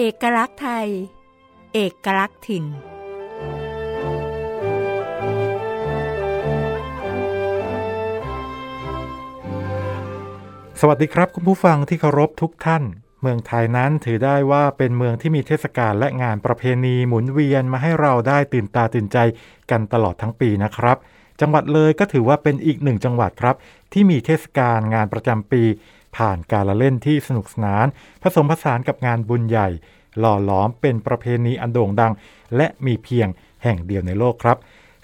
เอกลักษณ์ไทย เอกลักษณ์ถิ่น สวัสดีครับคุณผู้ฟังที่เคารพทุกท่าน เมืองไทยนั้นถือได้ว่าเป็นเมืองที่มีเทศกาลและงานประเพณีหมุนเวียนมาให้เราได้ตื่นตาตื่นใจกันตลอดทั้งปีนะครับ จังหวัดเลยก็ถือว่าเป็นอีกหนึ่งจังหวัดครับ ที่มีเทศกาลงานประจำปี ผ่านการละเล่นที่สนุกสนาน ผสมผสานกับงานบุญใหญ่ หล่อหลอมเป็นประเพณีอันโด่งดัง และมีเพียงแห่งเดียวในโลกครับ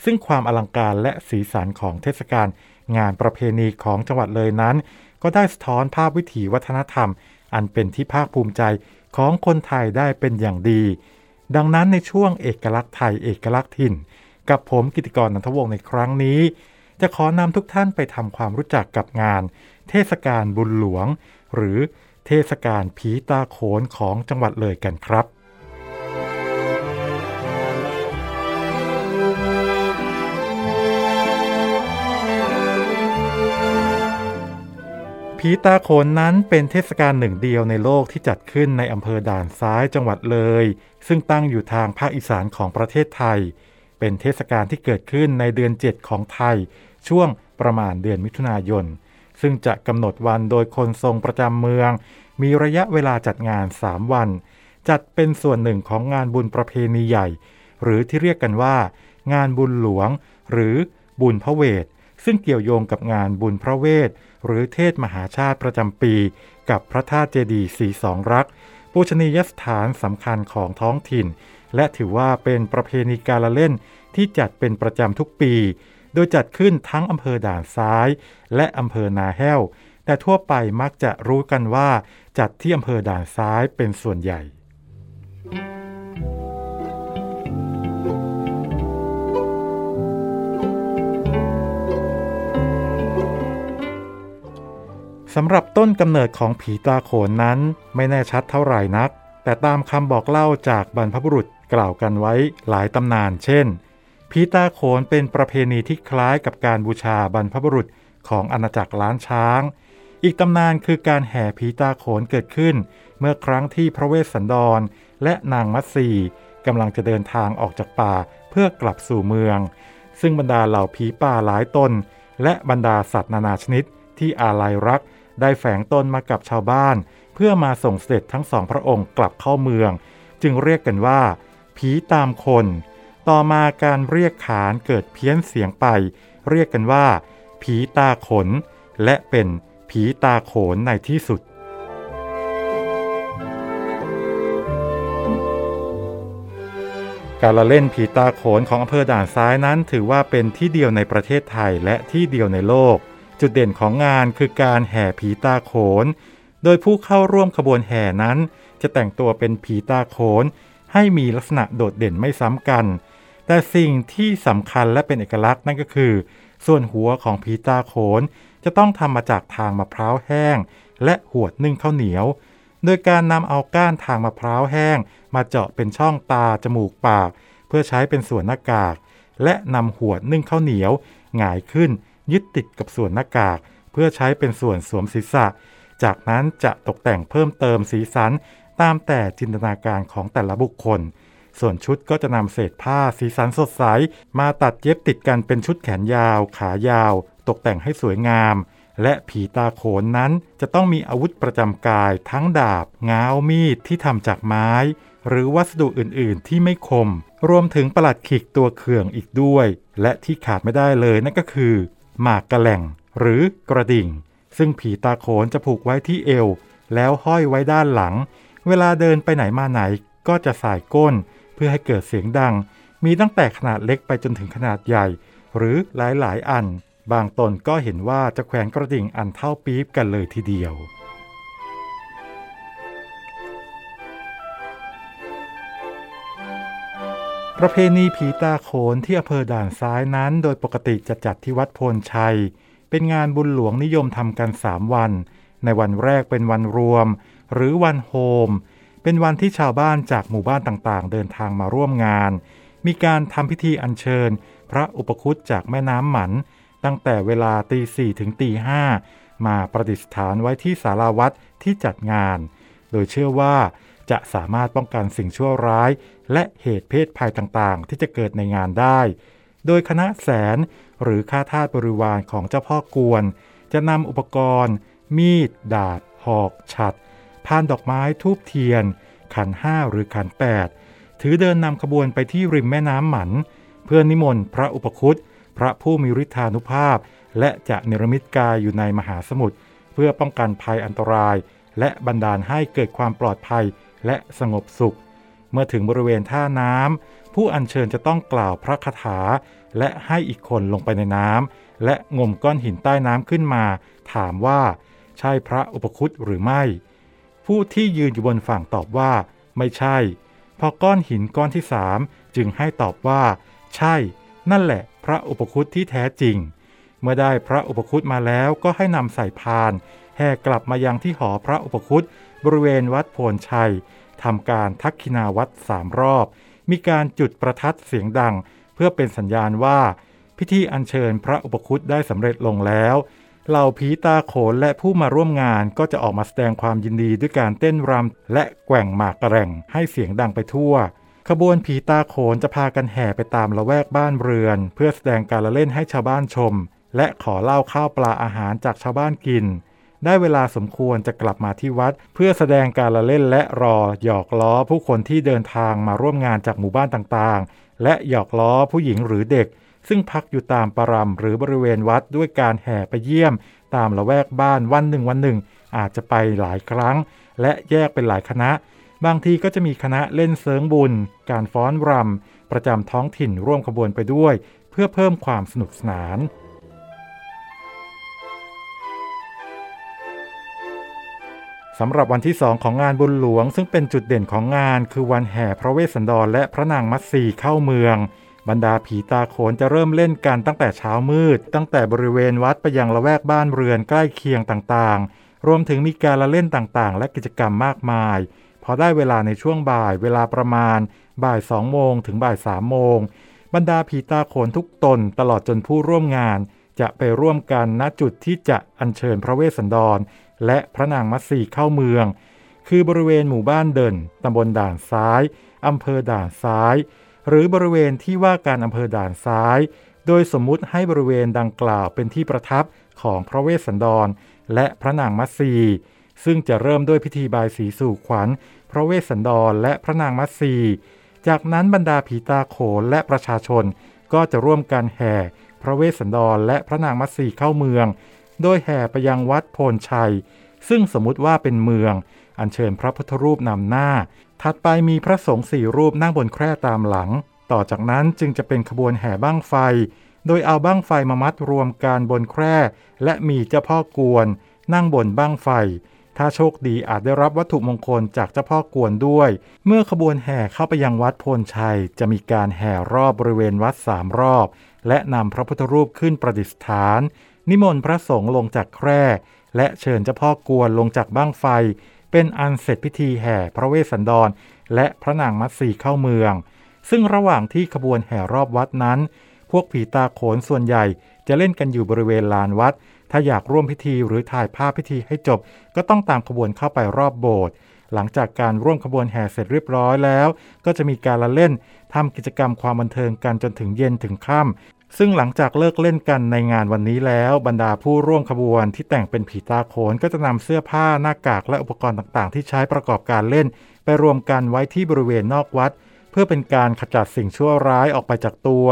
ซึ่งความอลังการและสีสันของเทศกาลงานประเพณีของจังหวัดเลยนั้น ก็ได้สะท้อนภาพวิถีวัฒนธรรม อันเป็นที่ภาคภูมิใจของคนไทยได้เป็นอย่างดี ดังนั้นในช่วงเอกลักษณ์ไทยเอกลักษณ์ถิ่น กับผมกิติกรนันทวงศ์ในครั้งนี้ จะขอนำทุกท่านไปทำความรู้จักกับงาน เทศกาลบุญหลวง หรือเทศกาลผีตาโขนของจังหวัดเลยกันครับผีตาโขนนั้นเป็นเทศกาลหนึ่งเดียวในโลกที่จัดขึ้นในอำเภอด่านซ้ายจังหวัดเลย ซึ่งตั้งอยู่ทางภาคอีสานของประเทศไทย เป็นเทศกาลที่เกิดขึ้นในเดือน 7 ของไทย ช่วงประมาณเดือนมิถุนายน ซึ่งจะกำหนดวันโดยคนทรงประจำเมือง มีระยะเวลาจัดงาน 3 วัน จัดเป็นส่วนหนึ่งของงานบุญประเพณีใหญ่ หรือที่เรียกกันว่า งานบุญหลวง หรือบุญพระเวท ซึ่งเกี่ยวโยงกับงานบุญพระเวท หรือเทศมหาชาติประจำปี กับพระธาตุเจดีย์สีสองรักปูชนียสถานสำคัญของท้องถิ่น และถือว่าเป็นประเพณีการละเล่นที่จัดเป็นประจำทุกปี โดยจัดขึ้นทั้งอำเภอด่านซ้าย และอำเภอนาแห้ว แต่ทั่วไปมักจะรู้กันว่าจัดที่อำเภอด่านซ้ายเป็นส่วนใหญ่สำหรับต้นกำเนิดของผีตาโขนนั้นไม่แน่ชัดเท่าไหร่นัก แต่ตามคำบอกเล่าจากบรรพบุรุษกล่าวกันไว้หลายตำนาน เช่น ผีตาโขนเป็นประเพณีที่คล้ายกับการบูชาบรรพบุรุษของอาณาจักรล้านช้าง อีกตำนานคือการแห่ผีตาโขนเกิดขึ้น เมื่อครั้งที่พระเวสสันดร และนางมัตสีกำลังจะเดินทางออกจากป่าเพื่อกลับสู่เมือง ซึ่งบรรดาเหล่าผีป่าหลายตน และบรรดาสัตว์นานาชนิดที่อาลัยรัก ได้แฝงตนมากับชาวบ้าน เพื่อมาส่งเสด็จทั้งสองพระองค์กลับเข้าเมือง จึงเรียกกันว่า ผีตามคน ต่อมาการเรียกขานเกิดเพี้ยนเสียงไป เรียกกันว่า ผีตาขน และเป็นผีตาโขนในที่สุด การละเล่นผีตาโขนของอำเภอด่านซ้ายนั้น ถือว่าเป็นที่เดียวในประเทศไทยและที่เดียวในโลก จุดเด่นของงานคือการแห่ผีตาโขน โดยผู้เข้าร่วมขบวนแห่นั้น จะแต่งตัวเป็นผีตาโขนให้มีลักษณะโดดเด่นไม่ซ้ำกัน แต่สิ่งที่สำคัญและเป็นเอกลักษณ์นั่นก็คือ ส่วนหัวของผีตาโขนจะต้องทำมาจากทางมะพร้าวแห้ง และหวดนึ่งข้าวเหนียว โดยการนำเอาก้านทางมะพร้าวแห้ง มาเจาะเป็นช่องตาจมูกปาก เพื่อใช้เป็นส่วนหน้ากาก และนำหวดนึ่งข้าวเหนียวหงายขึ้น ยึดติดกับส่วนหน้ากาก เพื่อใช้เป็นส่วนสวมศีรษะ จากนั้นจะตกแต่งเพิ่มเติมสีสันตามแต่จินตนาการของแต่ละบุคคล ส่วนชุดก็จะนำเศษผ้าสีสันสดใส มาตัดเย็บติดกันเป็นชุดแขนยาว ขายาว ตกแต่งให้สวยงาม และผีตาโขนนั้นจะต้องมีอาวุธประจำกาย ทั้งดาบ ง้าวมีดที่ทำจากไม้ หรือวัสดุอื่นๆ ที่ไม่คม รวมถึงประหลัดขิกตัวเขื่องอีกด้วย และที่ขาดไม่ได้เลยนั่นก็คือ หมากกระแหล่ง หรือกระดิ่ง ซึ่งผีตาโขนจะผูกไว้ที่เอว แล้วห้อยไว้ด้านหลัง เวลาเดินไปไหนมาไหนก็จะสายก้น เพื่อให้เกิดเสียงดัง มีตั้งแต่ขนาดเล็กไปจนถึงขนาดใหญ่ หรือหลายๆ อัน บางตนก็เห็นว่าจะแขวนกระดิ่งอันเท่าปี๊บกันเลยทีเดียวประเพณีผีตาโขนที่อำเภอด่านซ้ายนั้น โดยปกติจะจัดที่วัดโพนชัย เป็นงานบุญหลวงนิยมทำกัน 3 วัน ในวันแรกเป็นวันรวม หรือวันโฮม เป็นวันที่ชาวบ้านจากหมู่บ้านต่างๆ เดินทางมาร่วมงาน มีการทำพิธีอัญเชิญ พระอุปคุตจากแม่น้ำหมัน ตั้งแต่เวลาตีสี่ถึงตีห้ามาประดิษฐานไว้ที่ศาลาวัดที่จัดงาน โดยเชื่อว่าจะสามารถป้องกันสิ่งชั่วร้าย และเหตุเพศภัยต่างๆ ที่จะเกิดในงานได้ โดยคณะแสนหรือข้าทาสบริวารของเจ้าพ่อกวน จะนำอุปกรณ์ มีด ดาบ หอก ฉัด พานดอกไม้ทูบเทียน ขันห้าหรือขันแปดถือเดินนำขบวนไปที่ริมแม่น้ำหมัน เพื่อนิมนต์พระอุปคุตพระผู้มีฤทธานุภาพ และจะเนรมิตกายอยู่ในมหาสมุทรเพื่อป้องกันภัยอันตราย และบันดาลให้เกิดความปลอดภัยและสงบสุข เมื่อถึงบริเวณท่าน้ำผู้อัญเชิญจะต้องกล่าวพระคาถา และให้อีกคนลงไปในน้ำและงมก้อนหินใต้น้ำขึ้นมา ถามว่า ใช่พระอุปคุตหรือไม่ ผู้ที่ยืนอยู่บนฝั่งตอบว่า ไม่ใช่ พอก้อนหินก้อนที่สามจึงให้ตอบว่า ใช่ นั่นแหละ พระอุปคุตที่แท้จริง เมื่อได้พระอุปคุตมาแล้วก็ให้นำใส่พาน แห่กลับมายังที่หอพระอุปคุตบริเวณวัดโพนชัยทำการทักขินาวัดสามรอบ มีการจุดประทัดเสียงดัง เพื่อเป็นสัญญาณว่า พิธีอัญเชิญพระอุปคุตได้สำเร็จลงแล้ว เหล่าผีตาโขนและผู้มาร่วมงานก็จะออกมาแสดงความยินดีด้วยการเต้นรำและแกว่งหมากกระแร่งให้เสียงดังไปทั่ว ขบวนผีตาโขนจะพากันแห่ไปตามละแวกบ้านเรือน เพื่อแสดงการละเล่นให้ชาวบ้านชม และขอเล่าข้าวปลาอาหารจากชาวบ้านกิน ได้เวลาสมควรจะกลับมาที่วัด เพื่อแสดงการละเล่นและรอหยอกล้อผู้คนที่เดินทางมาร่วมงานจากหมู่บ้านต่างๆ และหยอกล้อผู้หญิงหรือเด็ก ซึ่งพักอยู่ตามปรำหรือบริเวณวัดด้วยการแห่ไปเยี่ยม ตามละแวกบ้านวันหนึ่งวันหนึ่ง อาจจะไปหลายครั้ง และแยกเป็นหลายคณะ บางทีก็จะมีคณะเล่นเซิงบุญ การฟ้อนรำประจำท้องถิ่นร่วมขบวนไปด้วย เพื่อเพิ่มความสนุกสนานสำหรับวันที่ 2 ของงานบุญหลวง ซึ่งเป็นจุดเด่นของงาน คือวันแห่พระเวสสันดรและพระนางมัตสีเข้าเมือง บรรดาผีตาโขนจะเริ่มเล่นกันตั้งแต่เช้ามืด ตั้งแต่บริเวณวัดไปยังละแวกบ้านเรือนใกล้เคียงต่างๆ รวมถึงมีการละเล่นต่างๆ และกิจกรรมมากมาย พอได้เวลาในช่วงบ่ายเวลาประมาณ บ่ายสองโมงถึงบ่ายสามโมงบรรดาผีตาโขนทุกตนตลอดจนผู้ร่วมงาน จะไปร่วมกันณจุดที่จะอัญเชิญพระเวสสันดร และพระนางมัตสีเข้าเมือง คือบริเวณหมู่บ้านเดินตำบลด่านซ้ายอำเภอด่านซ้าย หรือบริเวณที่ว่าการอำเภอด่านซ้าย โดยสมมุติให้บริเวณดังกล่าวเป็นที่ประทับของพระเวสสันดร และพระนางมัตสีซึ่งจะเริ่มด้วยพิธีบายสีสู่ขวัญ พระเวสสันดรและพระนางมัตสีจากนั้นบรรดาผีตาโขนและประชาชน ก็จะร่วมกันแห่พระเวสสันดรและพระนางมัตสีเข้าเมือง โดยแห่ไปยังวัดโพนชัย ซึ่งสมมุติว่าเป็นเมือง อัญเชิญพระพุทธรูปนำหน้า ถัดไปมีพระสงฆ์สี่รูปนั่งบนแคร่ตามหลัง ต่อจากนั้นจึงจะเป็นขบวนแห่บ้างไฟ โดยเอาบ้างไฟมามัดรวมกันบนแคร่ และมีเจ้าพ่อกวน นั่งบนบ้างไฟ ถ้าโชคดีอาจได้รับวัตถุมงคลจากเจ้าพ่อกวนด้วย เมื่อขบวนแห่เข้าไปยังวัดโพนชัย จะมีการแห่รอบบริเวณวัดสามรอบ และนำพระพุทธรูปขึ้นประดิษฐาน นิมนต์พระสงฆ์ลงจากแคร่และเชิญเจ้าพ่อกวนลงจากบ้างไฟ เป็นอันเสร็จพิธีแห่พระเวสสันดร และพระนางมัตสีเข้าเมือง ซึ่งระหว่างที่ขบวนแห่รอบวัดนั้น พวกผีตาโขนส่วนใหญ่จะเล่นกันอยู่บริเวณลานวัด ถ้าอยากร่วมพิธีหรือถ่ายภาพพิธีให้จบ ก็ต้องตามขบวนเข้าไปรอบโบสถ์หลังจากการร่วมขบวนแห่เสร็จเรียบร้อยแล้ว ก็จะมีการละเล่นทำกิจกรรมความบันเทิงกันจนถึงเย็นถึงค่ำ ซึ่งหลังจากเลิกเล่นกันในงานวันนี้แล้ว บรรดาผู้ร่วมขบวนที่แต่งเป็นผีตาโขนก็จะนำเสื้อผ้าหน้ากากและอุปกรณ์ต่างๆ ที่ใช้ประกอบการเล่น ไปรวมกันไว้ที่บริเวณนอกวัด เพื่อเป็นการขจัดสิ่งชั่วร้ายออกไปจากตัว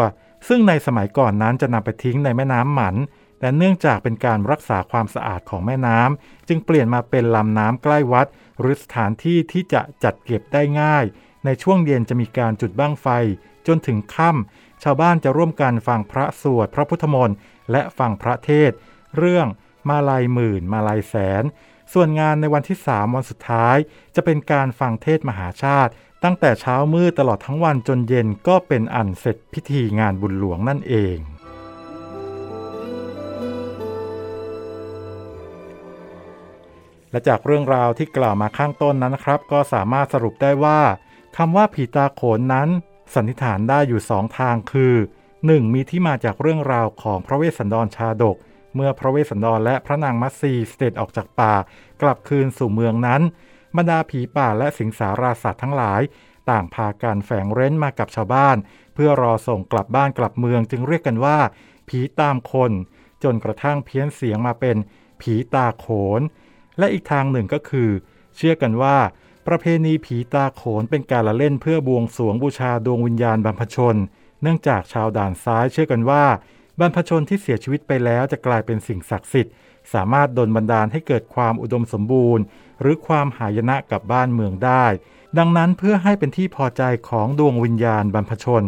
ซึ่งในสมัยก่อนนั้นจะนำไปทิ้งในแม่น้ำหมันแต่เนื่องจากเป็นการรักษาความสะอาดของแม่น้ำจึงเปลี่ยนมาเป็นลำน้ำใกล้วัด หรือสถานที่ที่จะจัดเก็บได้ง่าย ในช่วงเย็นจะมีการจุดบั้งไฟ จนถึงค่ำ ชาวบ้านจะร่วมกันฟังพระสวดพระพุทธมนต์และฟังพระเทศ เรื่องมาลายหมื่น มาลายแสน ส่วนงานในวันที่ 3 วันสุดท้าย จะเป็นการฟังเทศมหาชาติ ตั้งแต่เช้ามืดตลอดทั้งวันจนเย็นก็เป็นอันเสร็จพิธีงานบุญหลวงนั่นเองและจากเรื่องราวที่กล่าวมาข้างต้นนั้นนะครับ ก็สามารถสรุปได้ว่าคำว่าผีตาโขนนั้น สันนิษฐานได้อยู่สองทางคือ 1. มีที่มาจากเรื่องราวของพระเวสสันดรชาดก เมื่อพระเวสสันดรและพระนางมัตสีเสด็จออกจากป่า กลับคืนสู่เมืองนั้นบรรดาผีป่าและสิงสาราสัตว์ทั้งหลาย ต่างพากันแฝงเร้นมากับชาวบ้าน เพื่อรอส่งกลับบ้านกลับเมืองจึงเรียกกันว่า ผีตามคน จนกระทั่งเพี้ยนเสียงมาเป็นผีตาโขน และอีกทางหนึ่งก็คือ เชื่อกันว่า ประเพณีผีตาโขนเป็นการละเล่นเพื่อบวงสรวงบูชาดวงวิญญาณบรรพชน เนื่องจากชาวด่านซ้ายเชื่อกันว่า บรรพชนที่เสียชีวิตไปแล้วจะกลายเป็นสิ่งศักดิ์สิทธิ์ สามารถดลบันดาลให้เกิดความอุดมสมบูรณ์ หรือความหายนะกับบ้านเมืองได้ ดังนั้นเพื่อให้เป็นที่พอใจของดวงวิญญาณบรรพชน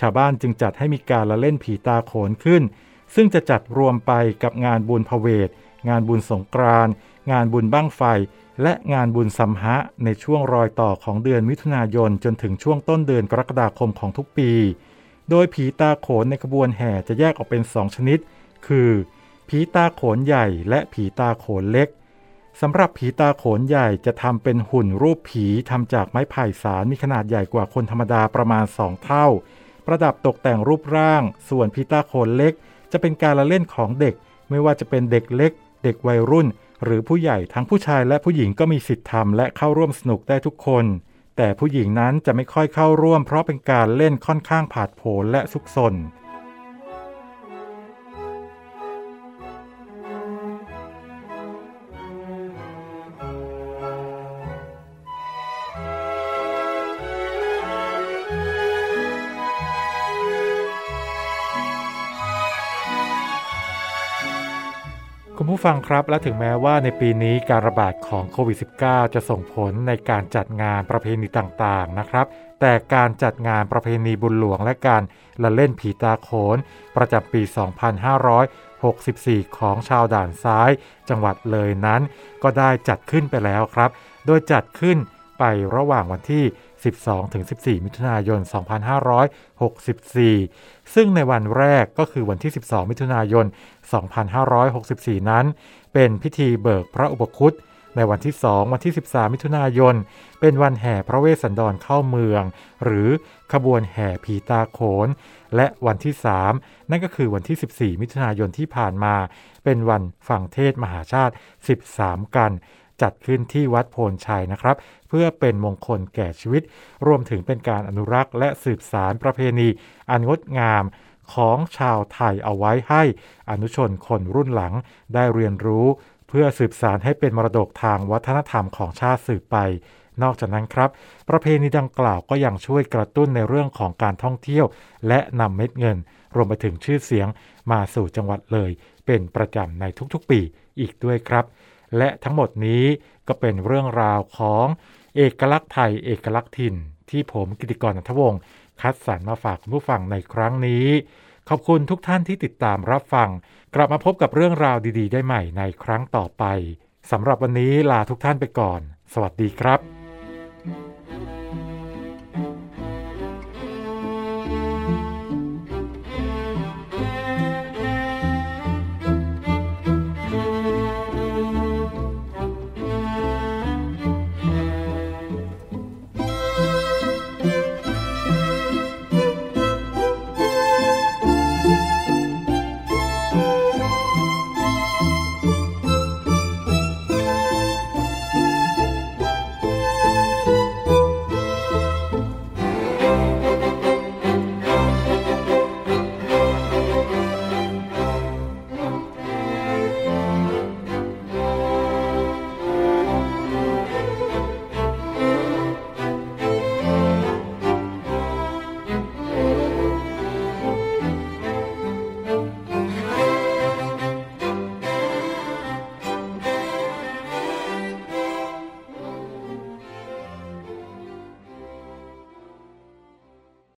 ชาวบ้านจึงจัดให้มีการละเล่นผีตาโขนขึ้น ซึ่งจะจัดรวมไปกับงานบุญพเวทงานบุญสงกรานต์ งานบุญบั้งไฟ และงานบุญสัมหะในช่วงรอยต่อของเดือนมิถุนายนจนถึงช่วงต้นเดือนกรกฎาคมของทุกปี โดยผีตาโขนในขบวนแห่จะแยกออกเป็นสองชนิด คือผีตาโขนใหญ่และผีตาโขนเล็กสำหรับผีตาโขนใหญ่จะทำเป็นหุ่นรูปผีทำจากไม้ไผ่สารมีขนาดใหญ่กว่าคนธรรมดาประมาณสองเท่า ประดับตกแต่งรูปร่าง ส่วนผีตาโขนเล็ก จะเป็นการละเล่นของเด็ก ไม่ว่าจะเป็นเด็กเล็ก เด็กวัยรุ่น หรือผู้ใหญ่ทั้งผู้ชายและผู้หญิงก็มีสิทธิ์ทำและเข้าร่วมสนุกได้ทุกคน แต่ผู้หญิงนั้นจะไม่ค่อยเข้าร่วมเพราะเป็นการเล่นค่อนข้างผาดโผนและซุกซน คุณผู้ฟังครับและถึงแม้ว่าในปีนี้การระบาดของโควิด -19 จะส่งผลในการจัดงานประเพณีต่างๆนะครับ แต่การจัดงานประเพณีบุญหลวงและการละเล่นผีตาโขน ประจำปี 2564 ของชาวด่านซ้าย จังหวัดเลยนั้น ก็ได้จัดขึ้นไปแล้วครับ โดยจัดขึ้นไประหว่างวันที่ 12-14 มิถุนายน 2564 ซึ่งในวันแรกก็คือวันที่ 12 มิถุนายน 2564 นั้น เป็นพิธีเบิกพระอุปคุตในวันที่ 2 วันที่ 13 มิถุนายน เป็นวันแห่พระเวสสันดรเข้าเมือง หรือขบวนแห่ผีตาโขน และวันที่ 3 นั่นก็คือวันที่ 14 มิถุนายนที่ผ่านมา เป็นวันฟังเทศมหาชาติ 13 กัน จัดขึ้นที่วัดโพนชัยนะครับ เพื่อเป็นมงคลแก่ชีวิต รวมถึงเป็นการอนุรักษ์และสืบสารประเพณีอันงดงามของชาวไทยเอาไว้ให้อนุชนคนรุ่นหลังได้เรียนรู้ เพื่อสืบสารให้เป็นมรดกทางวัฒนธรรมของชาติสืบไป นอกจากนั้นครับ ประเพณีดังกล่าวก็ยังช่วยกระตุ้นในเรื่องของการท่องเที่ยว และนำเม็ดเงิน รวมไปถึงชื่อเสียงมาสู่จังหวัดเลย เป็นประจำในทุกๆปีอีกด้วยครับ และทั้งหมดนี้ก็เป็นเรื่องราวของเอกลักษณ์ไทยเอกลักษณ์ถิ่น ที่ผมกิติกรนัทวงศ์คัดสรรมาฝากคุณผู้ฟังในครั้งนี้ ขอบคุณทุกท่านที่ติดตามรับฟัง กลับมาพบกับเรื่องราวดี ๆ ได้ใหม่ในครั้งต่อไปสำหรับวันนี้ลาทุกท่านไปก่อน สวัสดีครับ